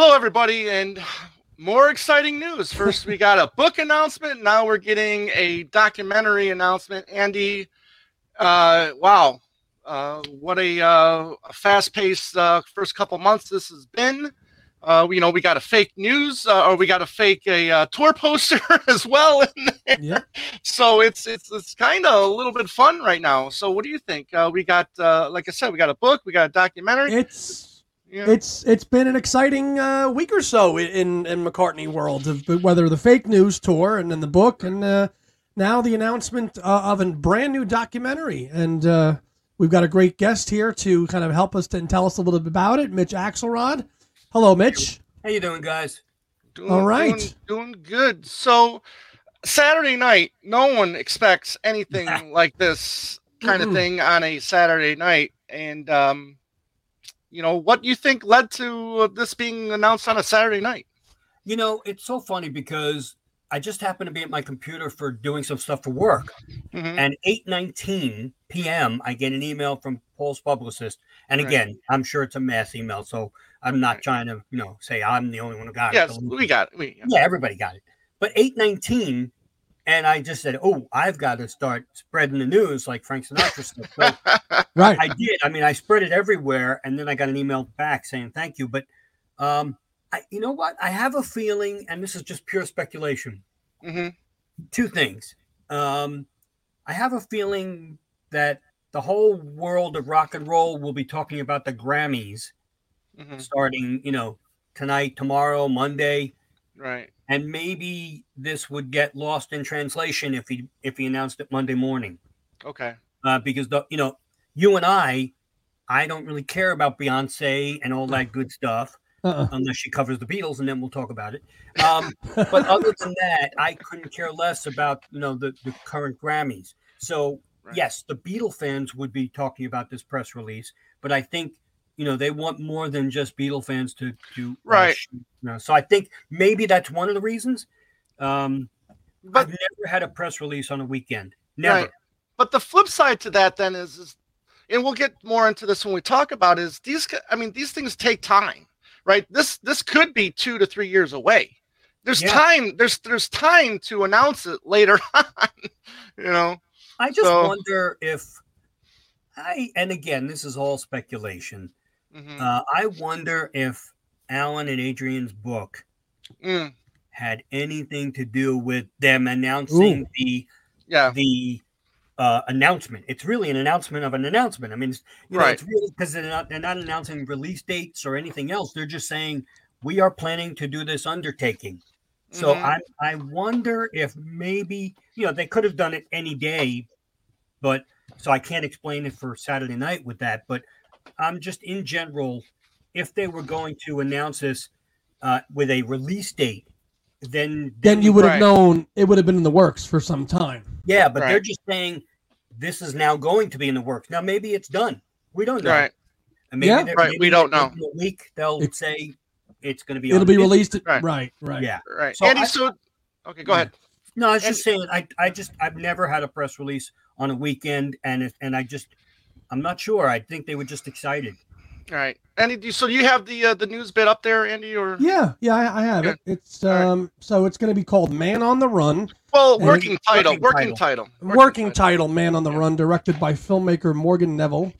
Hello, everybody, and more exciting news. First, we got a book announcement. Now we're getting a documentary announcement. Andy, uh, wow, uh, what a, uh, fast-paced uh, first couple months this has been. Uh, you know, we got a fake news, uh, or we got a fake a uh, tour poster as well in there. Yeah. So it's it's it's kind of a little bit fun right now. So what do you think? Uh, we got, uh, like I said, we got a book, we got a documentary. It's Yeah. it's it's been an exciting uh, week or so in in McCartney world of whether the fake news tour and then the book and uh, now the announcement uh, of a brand new documentary and uh, we've got a great guest here to kind of help us to, and tell us a little bit about it, Mitch Axelrod. Hello, Mitch. How you doing, guys? Doing, All right. Doing, doing good. So Saturday night, no one expects anything like this kind of thing on a Saturday night. And um, you know, what you think led to uh, this being announced on a Saturday night? You know, it's so funny because I just happened to be at my computer for doing some stuff for work, Mhm. and 8:19 p.m. I get an email from Paul's publicist, and Right. again, I'm sure it's a mass email, so I'm not Right. trying to, you know, say I'm the only one who got Yes, it. Yes, we got it. We, yeah. yeah, everybody got it. But 8:19, and I just said, "Oh, I've got to start spreading the news like Frank Sinatra stuff." So Right. I did. I mean, I spread it everywhere, and then I got an email back saying thank you. But um, I, you know what? I have a feeling, and this is just pure speculation. Mhm. Two things. Um, I have a feeling that the whole world of rock and roll will be talking about the Grammys Mhm. starting, you know, tonight, tomorrow, Monday, Right. And maybe this would get lost in translation if he if he announced it Monday morning Okay. uh, because the you know you and I, I don't really care about Beyonce and all that good stuff Uh-uh. unless she covers the Beatles, and then we'll talk about it. Um, but other than that, I couldn't care less about you know the, the current Grammys. So Right. yes, the Beatle fans would be talking about this press release, but I think you know they want more than just Beatle fans to to uh, Right. sh- you know, so I think maybe that's one of the reasons. Um, But I've never had a press release on a weekend. Never. Right. But the flip side to that then is, is, and we'll get more into this when we talk about is these. I mean, these things take time, right? This this could be two to three years away. There's Yeah. time. There's there's time to announce it later on. You know. I just So- wonder if I, and again, this is all speculation. Mhm. Uh, I wonder if Alan and Adrian's book Mm, had anything to do with them announcing the yeah. the uh, announcement. It's really an announcement of an announcement. I mean, it's, you know, Right. it's really because they're not they're not announcing release dates or anything else. They're just saying we are planning to do this undertaking. So Mhm. I I wonder if maybe you know they could have done it any day, but so I can't explain it for Saturday night with that. But I'm just in general, if they were going to announce this uh, with a release date, then Then you would have Right. known it would have been in the works for some time. yeah, but they're just saying this is now going to be in the works. Now maybe it's done. We don't know. Right. And maybe Yeah. Right, maybe we don't know. in A week they'll It's- say it's going to be. It'll on be released. At, Right. right. Right. Yeah. Right. So Andy. I- so. Okay. Go Yeah. ahead. No, I was And- just saying. I I just I've never had a press release on a weekend, and if, and I just I'm not sure. I think they were just excited. All right. Andy. So you have the uh, the news bit up there, Andy, or Yeah. Yeah. I, I have Okay. it. It's All right. um. So it's going to be called "Man on the Run." well, And- working title. Working Working title. Working, title, "Man on the Run," directed by filmmaker Morgan Neville,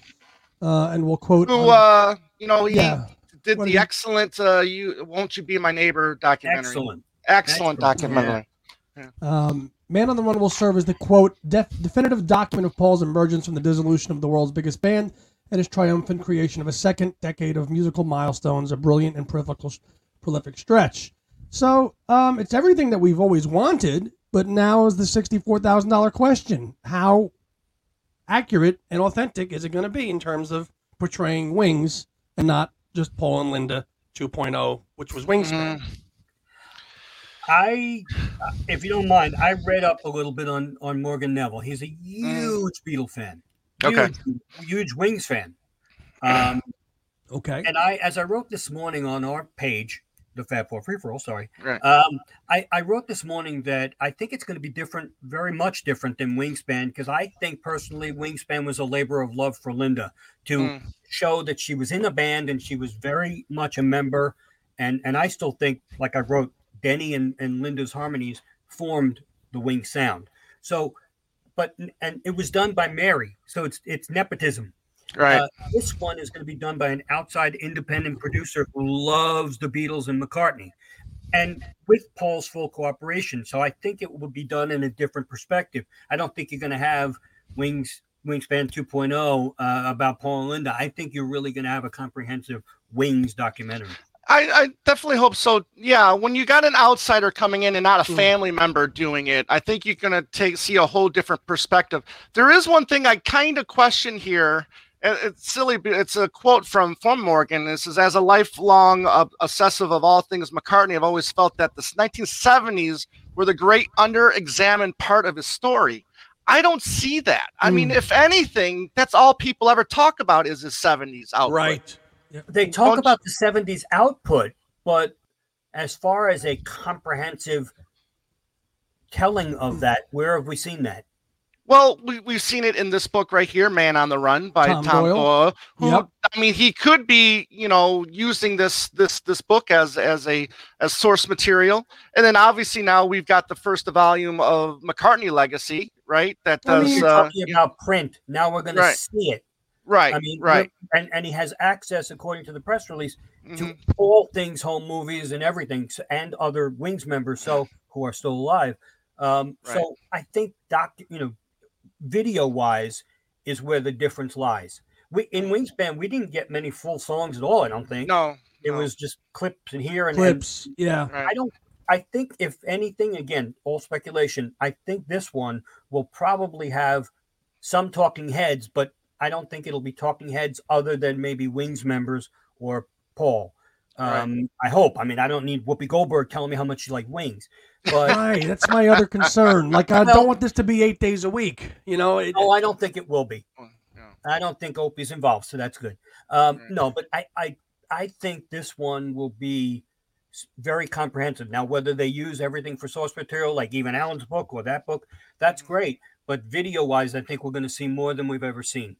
uh, and we'll quote. Who on- uh, you know, he yeah. did What the excellent uh, "You Won't You Be My Neighbor" documentary. Excellent. Excellent Excellent, documentary. Um, Man on the Run will serve as the quote def- definitive document of Paul's emergence from the dissolution of the world's biggest band and his triumphant creation of a second decade of musical milestones, a brilliant and prolific, prolific stretch. So um, it's everything that we've always wanted, but now is the sixty-four thousand dollar question: How accurate and authentic is it going to be in terms of portraying Wings and not just Paul and Linda 2.0, which was Wingspan? Mhm. I, uh, if you don't mind, I read up a little bit on on Morgan Neville. He's a huge Beatle fan. Okay. Huge, huge Wings fan. Um, Okay. and I, as I wrote this morning on our page, the Fab Four Free for All, sorry, Right. um, I, I wrote this morning that I think it's going to be different, very much different than Wingspan, because I think personally Wingspan was a labor of love for Linda to Mm. show that she was in a band and she was very much a member and and I still think, like I wrote, Denny and, and Linda's harmonies formed the Wing sound. So, but and it was done by Mary, so it's it's nepotism. Right. Uh, this one is going to be done by an outside independent producer who loves the Beatles and McCartney, and with Paul's full cooperation. So I think it will be done in a different perspective. I don't think you're going to have Wings Wingspan 2.0 uh, about Paul and Linda. I think you're really going to have a comprehensive Wings documentary. I, I, definitely hope so. Yeah, when you got an outsider coming in and not a family member doing it, I think you're gonna take see a whole different perspective. There is one thing I kind of question here. It's silly. But it's a quote from from Morgan. This is as a lifelong uh, obsessive of all things McCartney. I've always felt that the 1970s were the great under-examined part of his story. I don't see that. I mm. mean, if anything, that's all people ever talk about is his 70s output. Right. They talk Don't about the 70s output, but as far as a comprehensive telling of that, where have we seen that? Well, we, we've seen it in this book right here, Man on the Run by Tom, Tom Doyle. Doyle who, yep. I mean, he could be, you know, using this this this book as as a as source material, and then obviously now we've got the first volume of McCartney Legacy, right? That does. I mean, uh, talking about print. Now we're going right. to see it. Right. I mean, right. And, and he has access, according to the press release, mm-hmm. to all things home movies and everything, and other Wings members, so who are still alive. Um, right. So I think doc, you know, video wise, is where the difference lies. We in Wingspan, we didn't get many full songs at all. I don't think. No. It no. was just clips in here and clips. And, yeah. I don't. I think if anything, again, all speculation. I think this one will probably have some talking heads, but I don't think it'll be talking heads other than maybe Wings members or Paul. Um, right. I hope. I mean, I don't need Whoopi Goldberg telling me how much you like wings. But right, that's my other concern. Like, I well, don't want this to be eight days a week. You know? It, no, I don't think it will be. Oh, I don't think Opie's involved, so that's good. Um, right. No, but I, I, I think this one will be very comprehensive. Now, whether they use everything for source material, like even Alan's book or that book, that's mm-hmm. great. But video wise, I think we're going to see more than we've ever seen.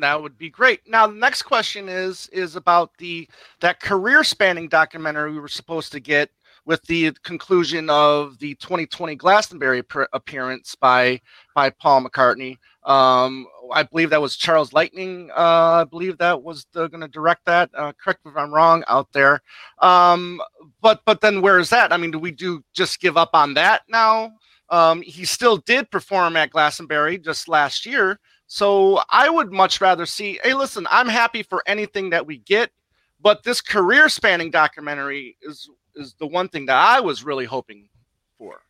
That would be great. Now, the next question is is about the that career spanning documentary we were supposed to get with the conclusion of the 2020 Glastonbury appearance by by Paul McCartney. Um, I believe that was Charles Lightning. Uh, I believe that was going to direct that. Uh, correct me if I'm wrong out there. Um, but but then where is that? I mean, do we do just give up on that now? Um, he still did perform at Glastonbury just last year. So I would much rather see, hey, listen, I'm happy for anything that we get, but this career spanning documentary is is the one thing that I was really hoping for.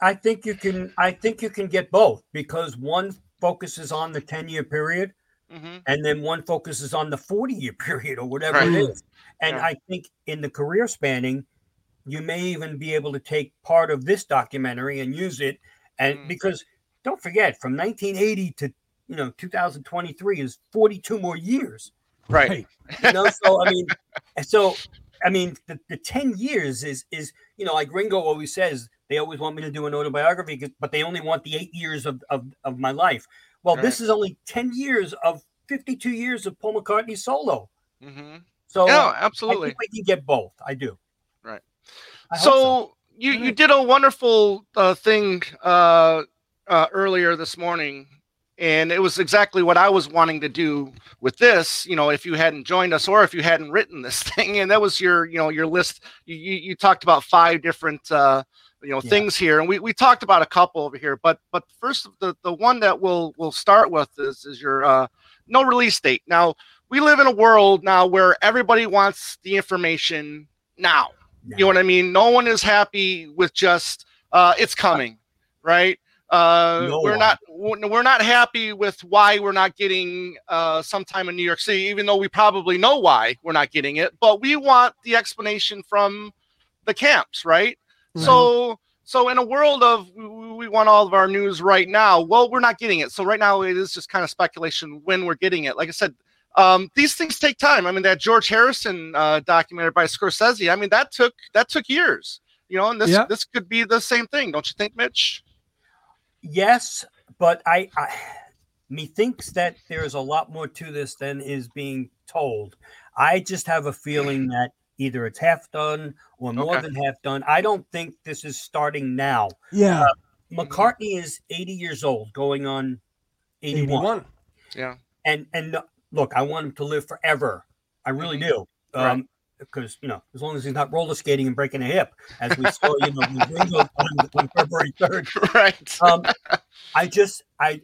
I think you can I think you can get both because one focuses on the 10 year period mm-hmm. and then one focuses on the 40 year period or whatever right. it is. And yeah. I think in the career spanning, you may even be able to take part of this documentary and use it and mm. because don't forget from 1980 to you know 2023 is 42 more years. Right. You know so i mean so i mean the, the 10 years is is you know like ringo always says they always want me to do an autobiography but they only want the eight years of of, of my life. Well this is only 10 years of 52 years of paul mccartney solo. Mm-hmm. so yeah absolutely. I, I can get both. I do. Right. So, so, you you did a wonderful uh, thing uh, uh, earlier this morning, and it was exactly what I was wanting to do with this. You know, if you hadn't joined us or if you hadn't written this thing, and that was your, you know, your list. You you, you talked about five different, uh, you know, yeah. things here, and we, we talked about a couple over here. But but first, the the one that we'll we'll start with is is your uh, no release date. Now we live in a world now where everybody wants the information now. You know what I mean? No one is happy with just uh, it's coming, right? Uh, no we're one. not we're not happy with why we're not getting uh, sometime in New York City, even though we probably know why we're not getting it. But we want the explanation from the camps, right? So so in a world of we want all of our news right now, well, we're not getting it. So right now it is just kind of speculation when we're getting it. Like I said, um, these things take time. I mean, that George Harrison uh, documentary by Scorsese. I mean, that took that took years. You know, and this yeah. this could be the same thing, don't you think, Mitch? Yes, but I, I methinks that there's a lot more to this than is being told. I just have a feeling that either it's half done or more Okay. than half done. I don't think this is starting now. Yeah, McCartney is 80 years old, going on 81. 81. Yeah. And and no- look, I want him to live forever. I really do. Mm-hmm. Right. Because you know, as long as he's not roller skating and breaking a hip, as we saw, you know, with Ringo on, on February third. right. Um, I just I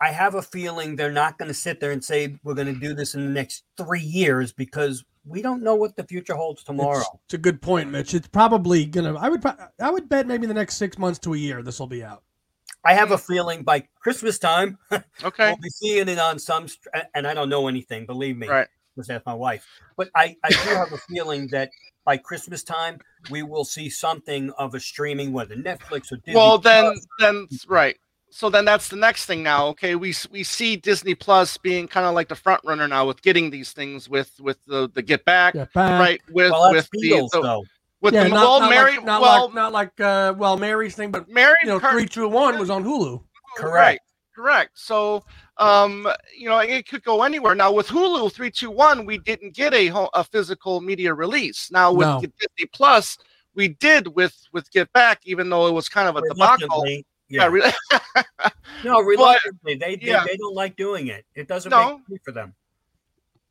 I have a feeling they're not going to sit there and say we're going to do this in the next three years because we don't know what the future holds tomorrow. It's, it's a good point, Mitch. It's probably gonna. I would. I would bet maybe the next six months to a year this will be out. I have a feeling by Christmas time okay. we'll be seeing it on some, and I don't know anything. Believe me, Right. Just ask my wife. But I I do have a feeling that by Christmas time we will see something of a streaming, whether Netflix or Disney. Well, then, Plus. then right. So then that's the next thing now. Okay, we we see Disney Plus being kind of like the front runner now with getting these things with with the the Get Back, Yeah, back. right? With well, with that's the, Beatles the with Yeah, the not, well, not Mary, like, not well, like not like uh, well Mary's thing, but Mary, you know, Car- three, two, one was on Hulu. Correct. Right, correct. So, um, you know, it could go anywhere. Now with Hulu three two one, we didn't get a ho- a physical media release. Now with No. Disney Plus, we did with with Get Back, even though it was kind of a debacle. Yeah, Yeah. really. No, reluctantly. They, they yeah. they don't like doing it. It doesn't No. make money for them.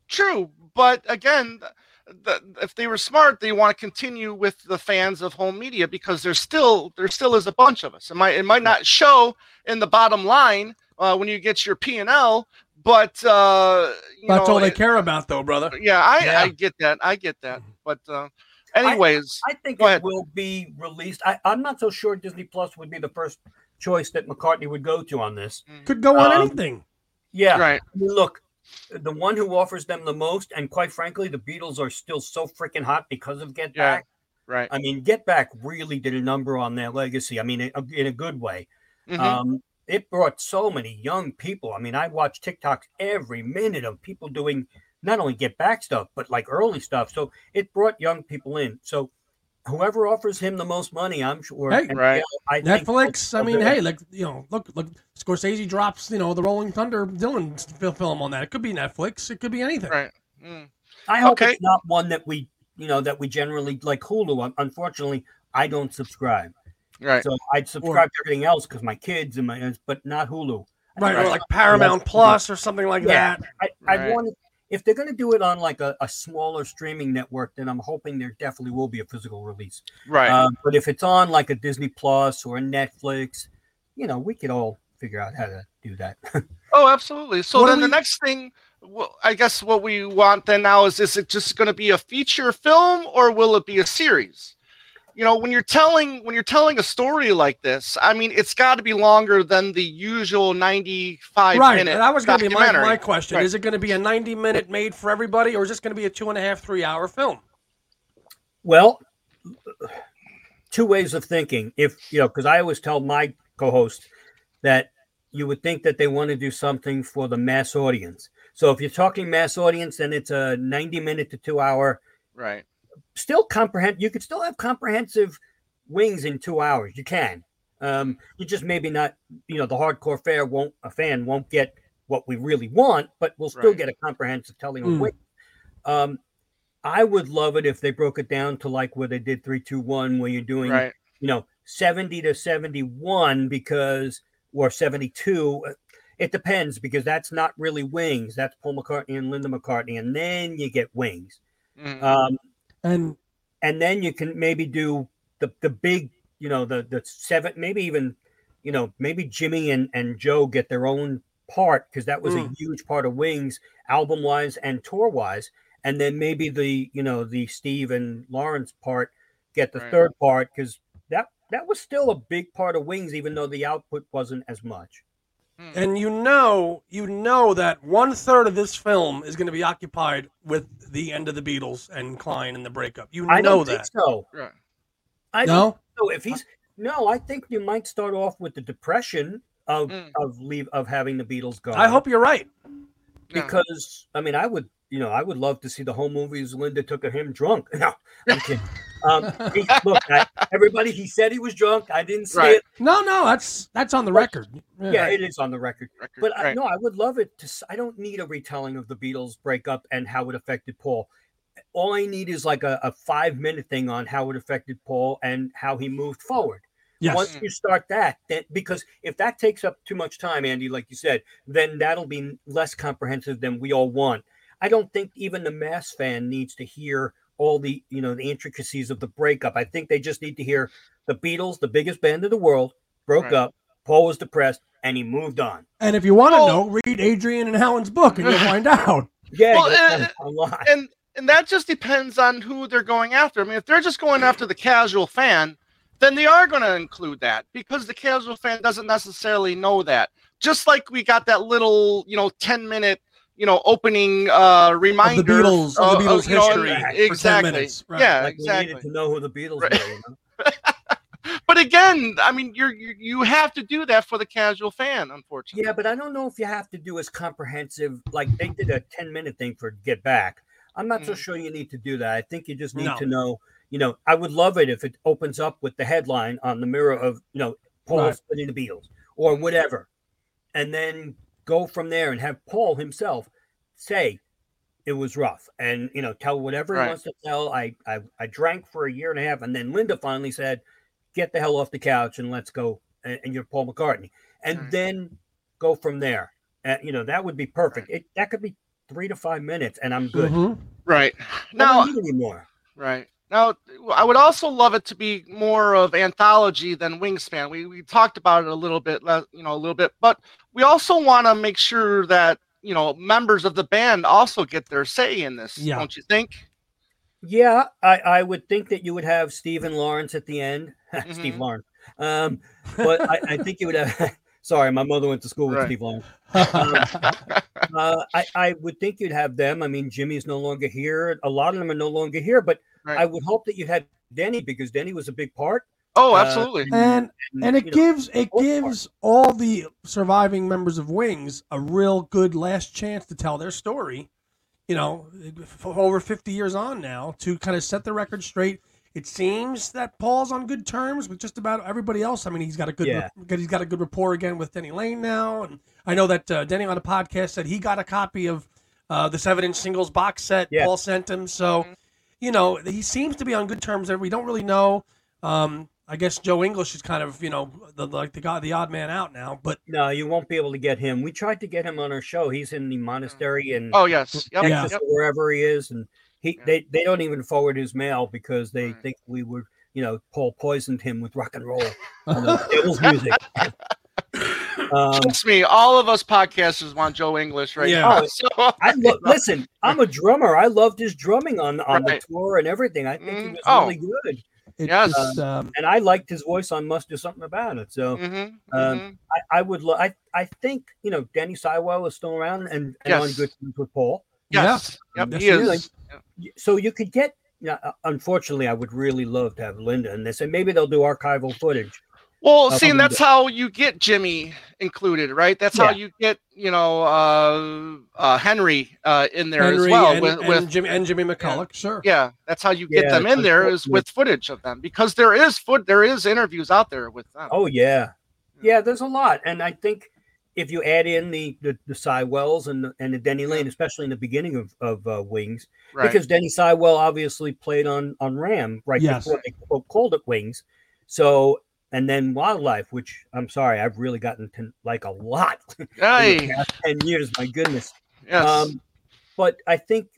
True, but again, the, if they were smart, they want to continue with the fans of home media because there's still there still is a bunch of us. It might it might not show in the bottom line uh, when you get your P and L, but uh, you That's know, all they it- care about, though, brother. yeah, I, Yeah. I get that, I get that. But uh, anyways, I think Go it ahead. will be released. I, I'm not so sure Disney Plus would be the first choice that McCartney would go to on this. Could go on Um, anything. Yeah. right, look, the one who offers them the most, and quite frankly, the Beatles are still so freaking hot because of Get Yeah. Back. right. I mean, Get Back really did a number on their legacy. I mean, in, in a good way. Mhm. Um, it brought so many young people. I mean, I watch TikToks every minute of people doing not only get back stuff, but like early stuff. So it brought young people in. So whoever offers him the most money, I'm sure. Hey. and, Right. you know, I think Netflix. I mean, hey, like you know, look, look. Scorsese drops, you know, the Rolling Thunder Dylan film on that. It could be Netflix. It could be anything. right. Mm. I hope Okay. it's not one that we, you know, that we generally like Hulu. Unfortunately, I don't subscribe. Right. So I'd subscribe to everything else because my kids and my, but not Hulu. Right, Right. or like Paramount Plus or something like Yeah. that. I, I Right. want if they're going to do it on like a, a smaller streaming network, then I'm hoping there definitely will be a physical release. Right. Um, but if it's on like a Disney Plus or a Netflix, you know, we could all figure out how to do that. Oh, absolutely. So What do then the next thing, well, I guess what we want then now is is it just going to be a feature film or will it be a series? You know, when you're telling when you're telling a story like this, I mean, it's got to be longer than the usual 95 Right. minute. That was going to be my, my question. Right. Is it going to be a 90 minute made for everybody or is this going to be a two and a half, three hour film? well, two ways of thinking. If you know, because I always tell my co-host that you would think that they want to do something for the mass audience. So if you're talking mass audience, then it's a 90 minute to two hour Right. Still comprehend you could still have comprehensive wings in two hours you can um you just maybe not you know the hardcore fair won't a fan won't get what we really want but we'll still Right. get a comprehensive telling of Mm. wings um i would love it if they broke it down to like where they did 321 where you're doing Right. you know 70 to 71 because or 72 uh, it depends because that's not really wings that's paul mccartney and linda mccartney and then you get wings Mhm. um And and then you can maybe do the the big you know the the seven maybe even you know maybe jimmy and and joe get their own part because that was a Mm. huge part of wings album wise and tour wise and then maybe the you know the steve and lawrence part get the Right. third part because that that was still a big part of wings even though the output wasn't as much Mhm. and you know, you know that one third of this film is going to be occupied with the end of the Beatles and Klein and the breakup. You i know don't think that. so Right. i don't No, So if he's no, I think you might start off with the depression of Mm. of leave of having the Beatles go. I hope you're right. Yeah. because I mean I would you know I would love to see the whole movies Linda took of him drunk. No, I'm kidding. Um, he, look, I, everybody he said he was drunk. I didn't see Right. it. No, no, that's that's on the record. Yeah, it is on the record. Record. But I, right. no, I would love it to. s- I don't need a retelling of the Beatles breakup and how it affected Paul. all I need is like a, a five minute thing on how it affected Paul and how he moved forward. Yes. Once you start that, then because if that takes up too much time, Andy, like you said, then that'll be less comprehensive than we all want. I don't think even the mass fan needs to hear all the you know the intricacies of the breakup. I think they just need to hear the Beatles, the biggest band in the world, broke Right. up. Paul was depressed, and he moved on. And if you want to Well- know, read Adrian and Alan's book, and you'll find out. Yeah, Well, you'll find a lot. and and that just depends on who they're going after. I mean, if they're just going after the casual fan, then they are going to include that because the casual fan doesn't necessarily know that. Just like we got that little, you know, ten minute, you know, opening uh reminder Beatles- of the Beatles you know, history for 10 exactly. minutes, right. Yeah, like we exactly. needed to know who the Beatles Right. were. You know? But again, I mean, you're, you you have to do that for the casual fan, unfortunately. Yeah, but I don't know if you have to do as comprehensive. Like they did a ten minute thing for Get Back. I'm not so Mm. sure you need to do that. I think you just need No. to know. You know, I would love it if it opens up with the headline on the mirror of you know Paul Right. splitting the Beatles or whatever, and then go from there and have Paul himself say it was rough and you know tell whatever he wants to tell. I, I I drank for a year and a half, and then Linda finally said, "Get the hell off the couch and let's go." And, and you're Paul McCartney, and Right. then go from there. Uh, you know that would be perfect. It that could be three to five minutes, and I'm good. Mhm. Right. I Now, anymore. Right. Now, I would also love it to be more of anthology than Wingspan. We, we talked about it a little bit, you know, a little bit, but we also want to make sure that, you know, members of the band also get their say in this, Yeah. don't you think? Yeah, I, I would think that you would have Stephen Lawrence at the end. Steve Mhm. Lawrence. Um, but I, I think you would have. Sorry, my mother went to school with Right. Steve Lawrence. Uh, I, I would think you'd have them. I mean, Jimmy's no longer here. A lot of them are no longer here, but Right. I would hope that you had Denny because Denny was a big part. Oh, Uh, absolutely. and and it you know, gives it both parts. gives all the surviving members of Wings a real good last chance to tell their story. You know, for over fifty years on now to kind of set the record straight. It seems that Paul's on good terms with just about everybody else. I mean, he's got a good Yeah. he's got a good rapport again with Denny Laine now, and I know that uh, Denny on a podcast said he got a copy of uh, the seven inch singles box set Yeah. Paul sent him. So, you know, he seems to be on good terms. There, we don't really know. Um, I guess Joe English is kind of you know the like the guy the odd man out now, but No, you won't be able to get him. We tried to get him on our show. He's in the monastery in oh, yes. Yep. Texas Yep. or wherever he is, and he Yeah. they, they don't even forward his mail because they Right. think we would, you know, Paul poisoned him with rock and roll and the devil's music. um, Trust me, all of us podcasters want Joe English right Yeah. now. Oh, So, I lo- listen. I'm a drummer. I loved his drumming on on Right. the tour and everything. I think he Mm, was oh. really good, it's Yes. just, um, and I liked his voice on "Must Do Something About It." So mhm, Um, mhm. I, I would. Lo- I I think you know Denny Seiwell is still around and, and on good terms with Paul. yes. Yep, he he is. Y- So you could get. Yeah, uh, unfortunately, I would really love to have Linda in this, and maybe they'll do archival footage. Well, Uh, see, and um, that's how you get Jimmy included, right? That's how you get, you know, uh, uh, Henry uh, in there Henry as well. and, with, and with Jimmy and Jimmy McCulloch, sure. yeah, that's how you get Yeah, them in there is unfortunately. with footage of them because there is foot, there is interviews out there with them. Oh yeah, yeah. There's a lot, and I think if you add in the the, the Seiwells and the, and the Denny Laine, especially in the beginning of of uh, Wings, right. because Denny Seiwell obviously played on on Ram right Yes. before they quote, called it Wings. So and then Wildlife, which I'm sorry, I've really gotten to like a lot in the Hey, past ten years. My goodness. yes. Um, but I think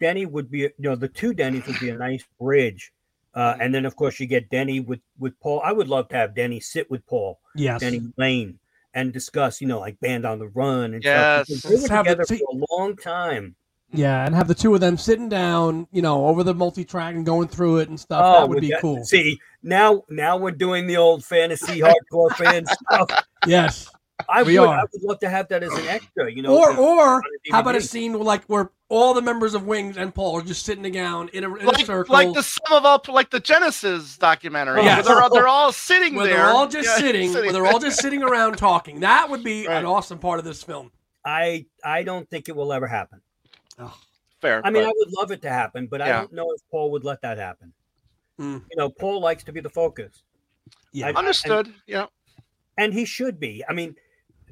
Denny would be, you know, the two Dennys would be a nice bridge. Uh, Mm-hmm. and then of course you get Denny with with Paul. I would love to have Denny sit with Paul, Yes. Denny Laine, and discuss, you know, like Band on the Run and Yes. stuff. because They Let's were have the together t- for a long time. Yeah, and have the two of them sitting down, you know, over the multi-track and going through it and stuff. Oh, that would be that- cool. See, now now we're doing the old fantasy hardcore fan stuff. Yes. I We would are. I would love to have that as an extra, you know. or or how about a scene like where all the members of Wings and Paul are just sitting down in a, in a circle, like the sum of all, like the Genesis documentary. Yeah, they're, they're all sitting where there. they're all just Yeah, sitting, where they're all just sitting around talking. That would be Right. an awesome part of this film. I I don't think it will ever happen. Fair. I mean, but- I would love it to happen, but I don't know if Paul would let that happen. Mm. You know, Paul likes to be the focus. Yeah. I- understood. yeah. and he should be. I mean,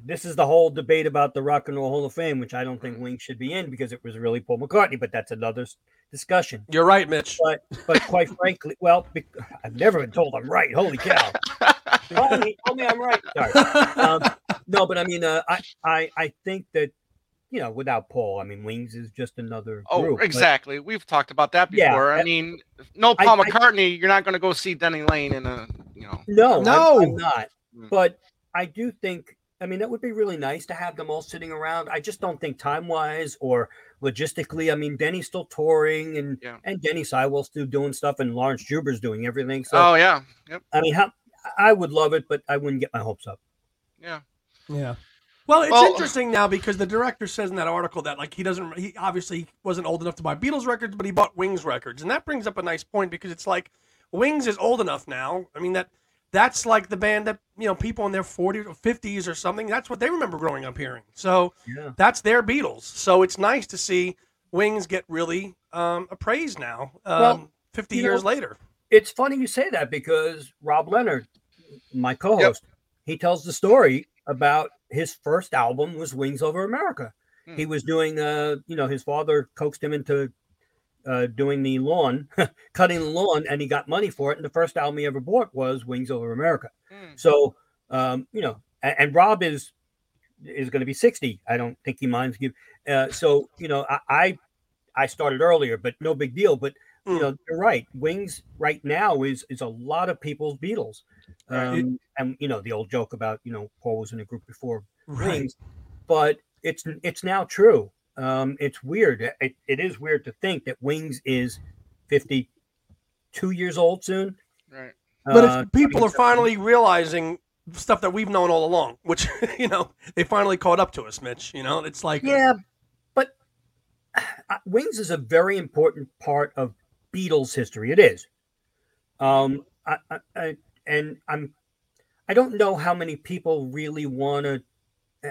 this is the whole debate about the Rock and Roll Hall of Fame, which I don't think Wings should be in because it was really Paul McCartney, but that's another discussion. You're right, Mitch. But but quite frankly, well, bec- I've never been told I'm right. Holy cow! Tell me, tell me I'm right. Sorry. Um, no, but I mean, uh, I I I think that you know, without Paul, I mean, Wings is just another Oh, group. but- exactly. We've talked about that before. Yeah, before. I uh, mean, no Paul I- McCartney, you're not going to go see Denny Laine in a, you know. No, I'm- No. I'm, not. Mm. But I do think, I mean, that would be really nice to have them all sitting around. I just don't think time wise or logistically. I mean, Denny's still touring and Yeah. and Denny Seiwell's still doing stuff and Laurence Juber's doing everything. So oh yeah, yep, I mean, how, I would love it, but I wouldn't get my hopes up. yeah. Yeah. Well, it's Well- interesting now because the director says in that article that like he doesn't he obviously wasn't old enough to buy Beatles records, but he bought Wings records. And that brings up a nice point because it's like Wings is old enough now. I mean that that's like the band that, you know, people in their 40s or 50s or something, that's what they remember growing up hearing. So Yeah. that's their Beatles. So it's nice to see Wings get really um, appraised now, um, Well, 50 years know- later. It's funny you say that because Rob Leonard, my co-host, he tells the story about his first album was Wings Over America. Hmm. He was doing, uh, you know, his father coaxed him into uh, doing the lawn, cutting the lawn, and he got money for it. And the first album he ever bought was Wings Over America. Mm. So, um, you know, and, and Rob is is going to be sixty. I don't think he minds give. Uh, so, you know, I, I I started earlier, but no big deal. But you Mm. know, you're right. Wings right now is is a lot of people's Beatles. Right. Um, and you know the old joke about you know Paul was in a group before Right. Wings, but it's it's now true. Um, it's weird. It, it is weird to think that Wings is fifty two years old soon. Right. But Uh, if people are finally realizing stuff that we've known all along, which you know they finally caught up to us, Mitch. You know, it's like Yeah, but uh, Wings is a very important part of Beatles history. It is. Um, I, I, I and I'm, I don't know how many people really want to,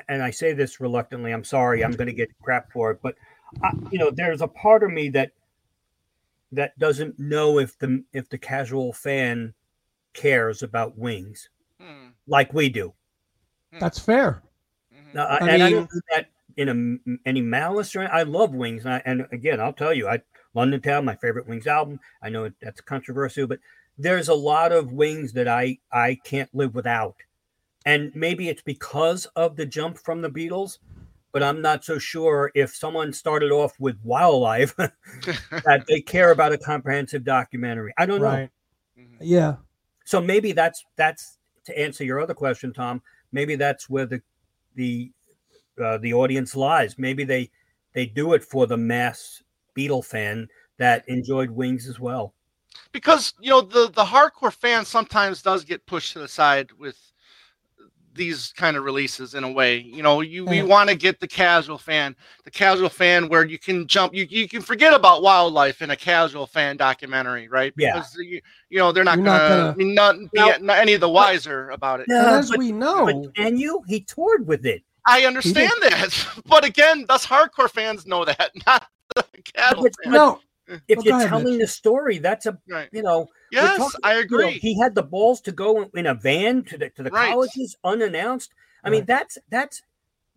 and I say this reluctantly. I'm sorry, I'm going to get crap for it, but I, you know, there's a part of me that that doesn't know if the if the casual fan cares about Wings Hmm. like we do. That's fair. Uh, I and I don't do that in a, any malice or I love Wings. And, I, and again, I'll tell you, I London Town, my favorite Wings album. I know that's controversial, but there's a lot of Wings that I I can't live without. And maybe it's because of the jump from the Beatles, but I'm not so sure if someone started off with Wildlife that they care about a comprehensive documentary. I don't know. Right. Mhm. Yeah. So maybe that's that's to answer your other question, Tom. Maybe that's where the the uh, the audience lies. Maybe they they do it for the mass Beatle fan that enjoyed Wings as well. Because you know the the hardcore fan sometimes does get pushed to the side with these kind of releases in a way you know you we Yeah. want to get the casual fan the casual fan where you can jump you, you can forget about wildlife in a casual fan documentary right Yeah. because you, you know they're not You're gonna, not gonna- I mean, not, be not any of the wiser about it And as but, we know, and you? He toured with it. i understand that but again us hardcore fans know that not the casual But- fan. no. If Well, you're ahead, telling the story, that's a right you know. yes talking- i you know, agree he had the balls to go in- in a van to the to the Right. colleges unannounced. I mean, that's that's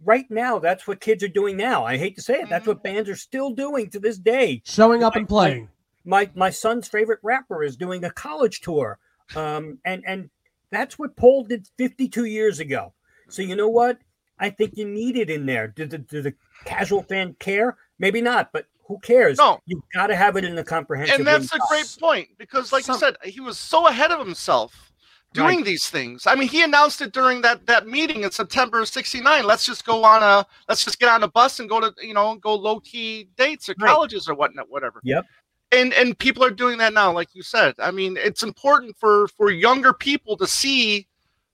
right now. That's what kids are doing now. I hate to say it. That's Mhm. what bands are still doing to this day. Showing up and playing. my my son's favorite rapper is doing a college tour um and and that's what paul did 52 years ago so you know what i think you need it in there did the, did the casual fan care maybe not but who cares? No. you've got to have it in the comprehensive and that's a great point because like Some- you said he was so ahead of himself doing Right. these things. I mean he announced it during that that meeting in september of 69 let's just go on a let's just get on a bus and go to you know go low-key dates or Right. colleges or whatnot whatever. Yep. and and people are doing that now like you said. I mean it's important for for younger people to see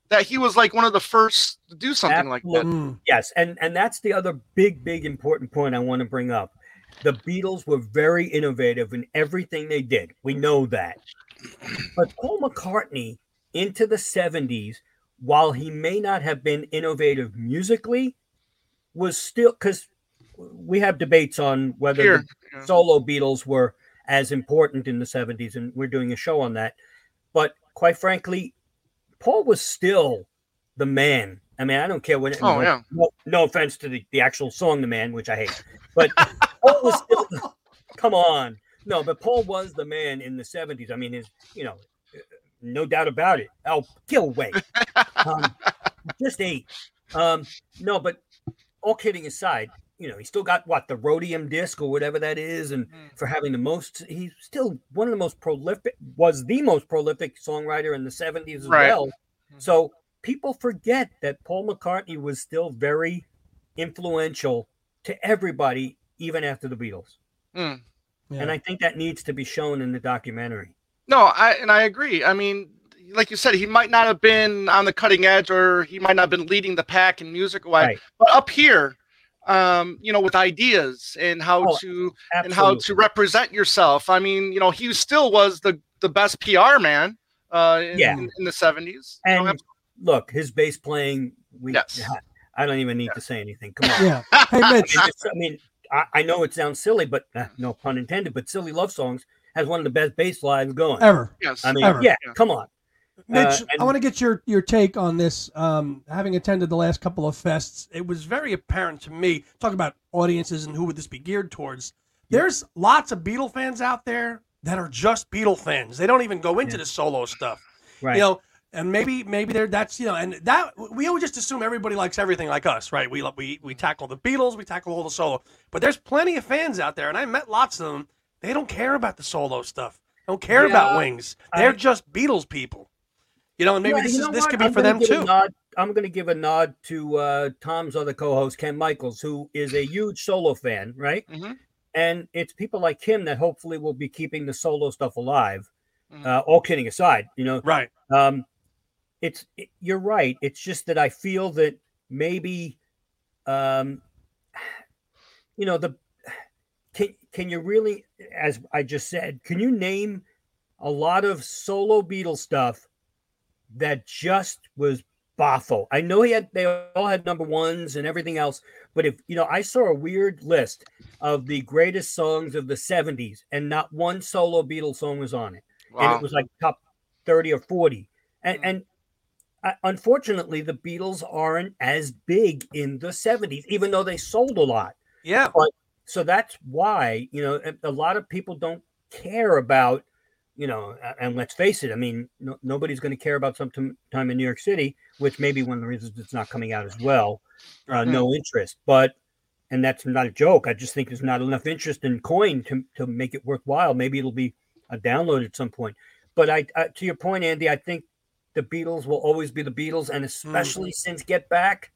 that he was like one of the first to do something like that. Yes. And and that's the other big big important point i want to bring up the beatles were very innovative in everything they did we know that but paul mccartney into the 70s while he may not have been innovative musically was still because we have debates on whether Here, the yeah. solo beatles were as important in the 70s and we're doing a show on that but quite frankly paul was still the man I mean, I don't care what. Oh, yeah. No, no offense to the, the actual song, "The Man," which I hate, but Paul was still. Come on, no, but Paul was the man in the '70s. I mean, his, you know, no doubt about it. Oh, kill. Um, just eight. Um, no, but all kidding aside, you know, he still got what the rhodium disc or whatever that is, and Mm. for having the most, he's still one of the most prolific, was the most prolific songwriter in the 70s as Right. well. So people forget that Paul McCartney was still very influential to everybody, even after the Beatles. Mm. Yeah. And I think that needs to be shown in the documentary. No, I and I agree. I mean, like you said, he might not have been on the cutting edge, or he might not have been leading the pack in music wise, Right. but up here, um, you know, with ideas and how Oh, to and how to represent yourself. I mean, you know, he still was the the best PR man uh, in, Yeah. in, in the seventies. And look, his bass playing, we, Yes. I don't even need to say anything. Come on. yeah. Hey, Mitch. I mean, I, I know it sounds silly, but uh, no pun intended. But "Silly Love Songs" has one of the best bass lines going. Ever. yes, I mean, Ever. yeah, Yeah. come on. Mitch, Uh, I want to get your, your take on this. Um, having attended the last couple of fests, it was very apparent to me. Talk about audiences and who would this be geared towards. There's lots of Beatle fans out there that are just Beatle fans. They don't even go into Yeah. the solo stuff. Right. You know, and maybe maybe they're that's you know, and that we always just assume everybody likes everything like us, right? We we we tackle the Beatles, we tackle all the solo, but there's plenty of fans out there, and I met lots of them. They don't care about the solo stuff. They don't care about Wings. They're I- just Beatles people. You know, and maybe Yeah, this is this could be I'm for them too. nod- I'm going to give a nod to uh, Tom's other co-host Ken Michaels, who is a huge solo fan, right? Mhm. And it's people like him that hopefully will be keeping the solo stuff alive. Mhm. Uh, all kidding aside, you know, Right. um, it's it, you're right. It's just that I feel that maybe, um, you know, the can can you really, as I just said, can you name a lot of solo Beatles stuff that just was boffo? I know he had they all had number ones and everything else, but if you know, I saw a weird list of the greatest songs of the '70s, and not one solo Beatles song was on it and it was like top 30 or 40 and Mm. and unfortunately the beatles aren't as big in the 70s even though they sold a lot. Yeah. so that's why you know a- lot of people don't care about you know and let's face it i mean no, nobody's going to care about some tim- time in new york city which may be one of the reasons it's not coming out as well uh, no interest. But and that's not a joke i just think there's not enough interest in coin to, to make it worthwhile. Maybe it'll be a download at some point. But I, I to your point andy i think the beatles will always be the beatles and hmm. especially since get back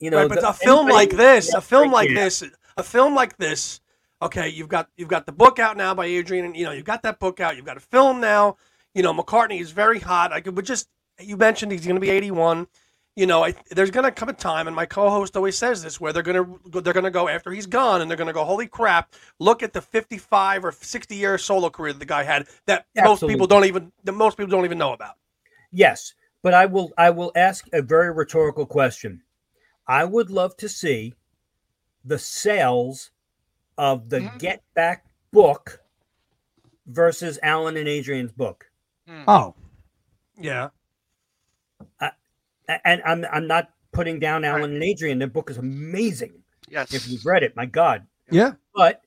you know right, but the- a film like this, a film Yeah. like this, a film like this. Okay, you've got you've got the book out now by Adrian, and you know you've got that book out. You've got a film now. You know McCartney is very hot. I could, but just you mentioned he's going to be eighty-one. You know, I, there's going to come a time, and my co-host always says this, where they're going to they're going to go after he's gone, and they're going to go, holy crap! Look at the fifty-five or sixty-year solo career that the guy had that most people don't even that most people don't even know about. Yes, but I will I will ask a very rhetorical question. I would love to see the sales of the Mhm. Get Back book versus Alan and Adrian's book. Mm. Oh, Yeah, A- And I'm I'm not putting down Alan and Adrian. Their book is amazing. yes. If you've read it, my God. yeah. But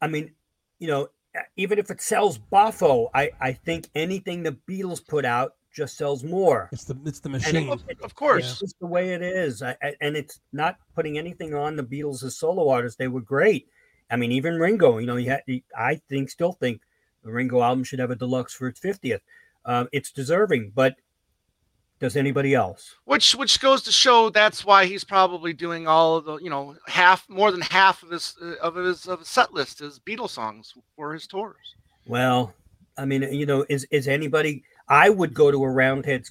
I mean, you know, even if it sells Boffo, I I think anything the Beatles put out just sells more. It's the it's the And machine. it- of course. It's just the way it is. I, I, and it's not putting anything on the Beatles as solo artists. They were great. I mean, even Ringo, you know, he had, he, I think, still think the Ringo album should have a deluxe for its 50th. Um, it's deserving, but does anybody else? which which goes to show that's why he's probably doing all of the you know half more than half of his uh, of his of his set list is Beatles songs for his tours. Well, I mean, you know, is, is anybody, I would go to a Roundheads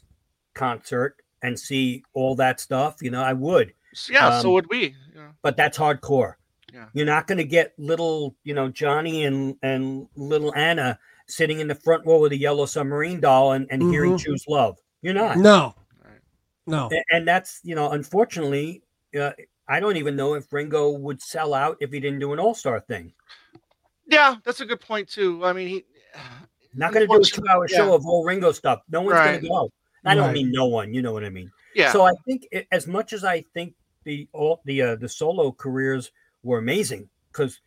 concert and see all that stuff. You know, I would. So, yeah, so Um, would we. Yeah. but that's hardcore. Yeah. You're not going to get little, you know, Johnny and and little Anna sitting in the front row with a yellow submarine doll and, and hearing Mhm. "Choose Love." You're not, No, no. And that's you know, unfortunately, uh, I don't even know if Ringo would sell out if he didn't do an All Star thing. Yeah, that's a good point too. I mean, he Not going to do a two hour Yeah. show of all Ringo stuff. No one's Right. going to go. I don't Right. mean no one. You know what I mean. Yeah. So I think it, as much as I think the all the uh, the solo careers were amazing because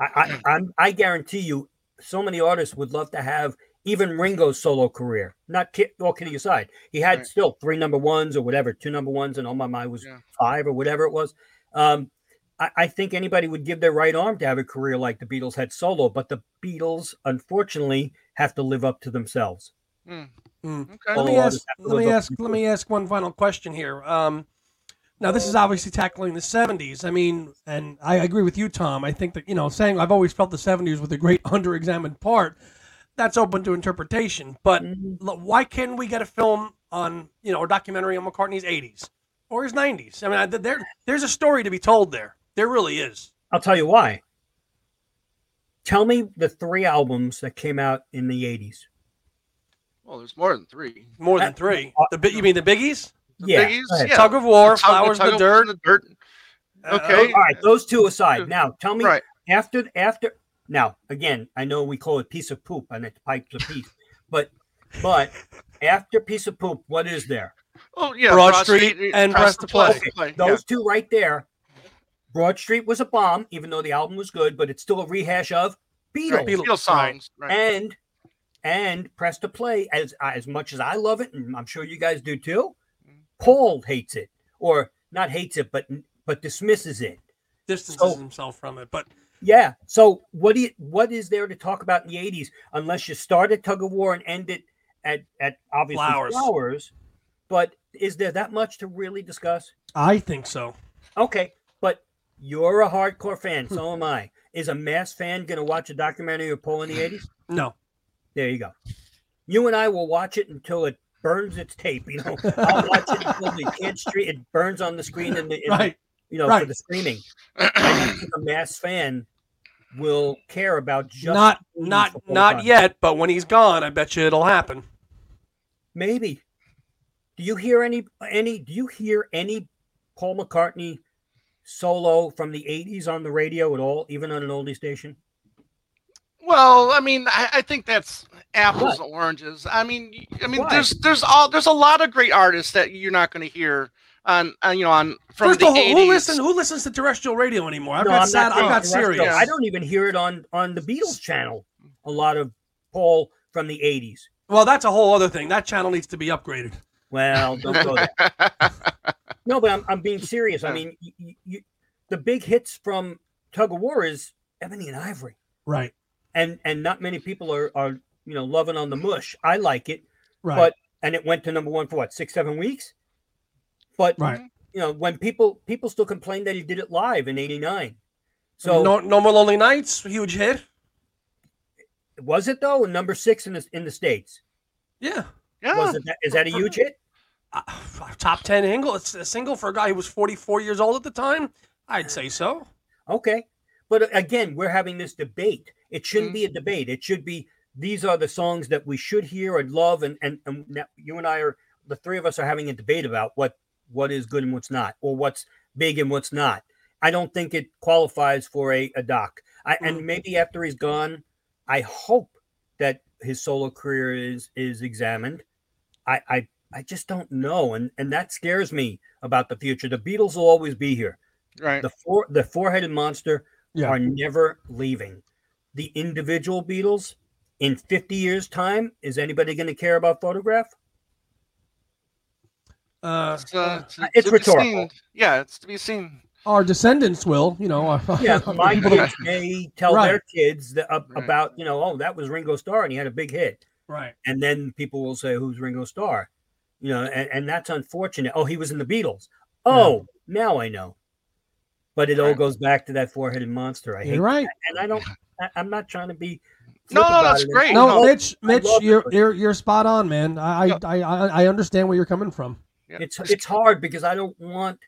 I, I I'm I guarantee you so many artists would love to have even Ringo's solo career. Not kid, all kidding aside, he had Right. still three number ones or whatever, two number ones, and on my mind was Yeah. five or whatever it was. Um, I, I think anybody would give their right arm to have a career like the Beatles had solo, but the Beatles, unfortunately, have to live up to themselves. Hmm. Hmm. Okay. Let me ask. Let me ask. Let me ask one final question here. Um, now this is obviously tackling the '70s. I mean, and I agree with you, Tom. I think that you know, saying I've always felt the '70s were the great underexamined part. That's open to interpretation. But Mhm. l- why can't we get a film on you know a documentary on McCartney's '80s or his '90s? I mean, I, there there's a story to be told there. There really is. I'll tell you why. Tell me the three albums that came out in the 80s. Well, there's more than three. More than Uh, three. uh, The bi- you mean the biggies? The Yeah, Biggies, yeah. Tug of War, Tug- Flowers in Tug the Dirt. in the dirt. Uh, Okay. All right, those two aside. Now, tell me Right. after after now again, I know we call it piece of poop and it's pipes of peace, but but after piece of poop, what is there? Oh yeah, Broad Street and Press to Play. Play, Those two right there. Broad Street was a bomb, even though the album was good, but it's still a rehash of Beatles. yeah. Right, Beatles, Beatles songs. Right. and and press to play as as much as I love it, and I'm sure you guys do too. Paul hates it, or not hates it, but but dismisses it. distances So- himself from it. But Yeah. So what do you what is there to talk about in the '80s unless you start at tug of war and end it at at obviously Flowers. flowers? But is there that much to really discuss? I think so. Okay, but you're a hardcore fan, so am I. Is a mass fan going to watch a documentary of Paul in the '80s? No. There you go. You and I will watch it until it burns its tape. You know, I'll watch it until the kid street it burns on the screen and the, in the- Right. You know for the streaming. I think a mass fan will care about just not not not McCartney. yet, but when he's gone, I bet you it'll happen. Maybe. Do you hear any any? Do you hear any Paul McCartney solo from the '80s on the radio at all, even on an oldie station? Well, I mean, I, I think that's apples What? and oranges. I mean, I mean, Why? there's there's all there's a lot of great artists that you're not going to hear on, on you know on from First the of all, 80s. who listen who listens to terrestrial radio anymore? I've got sat, I've saying got terrestrial. Sirius. I don't even hear it on on the Beatles channel. A lot of Paul from the '80s. Well, that's a whole other thing. That channel needs to be upgraded. Well, don't go there. No, but I'm, I'm being serious. I mean, you, you, you, the big hits from Tug of War is Ebony and Ivory, Right. and and not many people are are you know loving on the mush. I like it, Right. but and it went to number one for what six seven weeks. But right. you know when people people still complain that he did it live in '89. So no, no more lonely nights, huge hit. was it though? Number six in the in the states. Yeah. yeah, Was it that, is that a huge hit? Uh, top ten single. It's a single for a guy who was 44 years old at the time. I'd say so. Okay. But again, we're having this debate. It shouldn't be a debate. It should be these are the songs that we should hear and love. And, and, and you and I are, the three of us are having a debate about what, what is good and what's not, or what's big and what's not. I don't think it qualifies for a, a doc. I, and mm-hmm. maybe after he's gone, I hope that his solo career is is examined. I, I I just don't know, and and that scares me about the future. The Beatles will always be here right. the four the four-headed monster Yeah. are never leaving the individual Beatles in 50 years time is anybody going to care about photograph Uh, It's, uh, to- It's to be rhetorical. seen. Yeah, it's to be seen. Our descendants will, you know. yeah my people kids may tell Right. their kids that, ab- Right. about you know oh that was ringo starr and he had a big hit right. and then people will say who's ringo starr you know and, and that's unfortunate oh he was in the beatles oh now i know but it all goes back to that four-headed monster i hate You're right. that. and i don't I, i'm not trying to be No, no, that's it. great. I No, Mitch, Mitch, you're you're you're spot on, man. I Yeah. I, I I understand where you're coming from. Yeah. it's it's hard because I don't want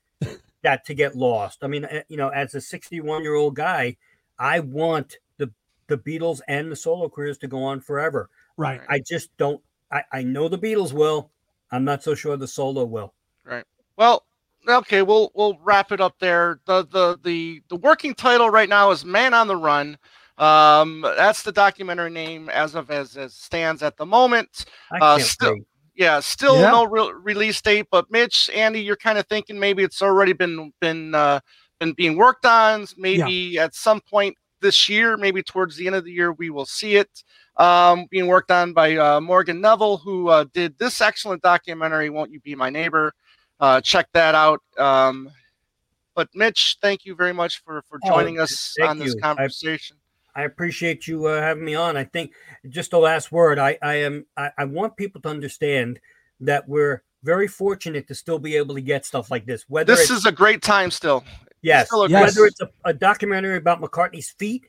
that to get lost. I mean, uh, you know, as a 61 year old guy, I want the the Beatles and the solo careers to go on forever. Right. I just don't. I I know the Beatles will. I'm not so sure the solo will. Right. Well, okay, we'll we'll wrap it up there. The the the the working title right now is Man on the Run. Um, that's the documentary name as of as it stands at the moment. I Uh, can't still- wait. Yeah, still Yeah. no real release date. But Mitch, Andy, you're kind of thinking maybe it's already been been uh, been being worked on. Maybe at some point this year, maybe towards the end of the year, we will see it um, being worked on by uh, Morgan Neville, who uh, did this excellent documentary, "Won't You Be My Neighbor." Uh, check that out. Um, but Mitch, thank you very much for for Oh, joining us on this you. I- conversation. I appreciate you uh, having me on. I think just the last word. I, I am. I, I want people to understand that we're very fortunate to still be able to get stuff like this. Whether This is a great time still. yes, still Yes. whether it's a, a documentary about McCartney's feet,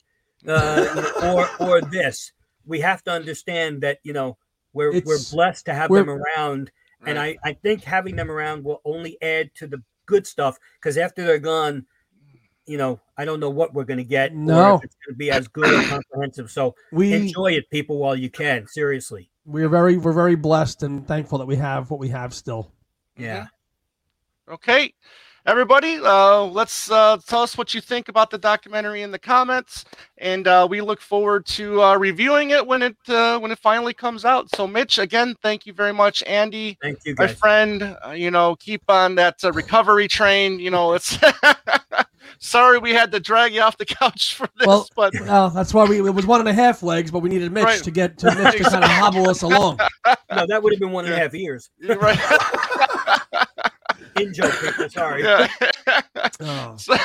uh, or or this, we have to understand that you know we're we're blessed to have them around, and I I think having them around will only add to the good stuff because after they're gone. You know, I don't know what we're going to get. or No. if it's going to be as good or comprehensive. So We enjoy it, people, while you can. Seriously. we're very we're very blessed and thankful that we have what we have still. Yeah. Okay, everybody, uh, let's uh, tell us what you think about the documentary in the comments, and uh, we look forward to uh, reviewing it when it uh, when it finally comes out. So, Mitch, again, thank you very much, Andy, Thank you, my friend. Uh, you know, keep on that uh, recovery train. You know, it's sorry we had to drag you off the couch for this, Well, but Well, that's why we it was one and a half legs, but we needed Mitch Right. to get to Mitch to kind of hobble us along. No, that would have been one and a half years. you're right. In joke, people. Sorry. yeah. Oh. So,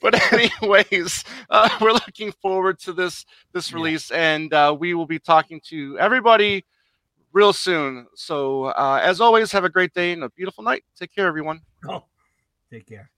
but anyways, uh, we're looking forward to this this Yeah. release, and uh, we will be talking to everybody real soon. So, uh, as always, have a great day and a beautiful night. Take care, everyone. Oh, take care.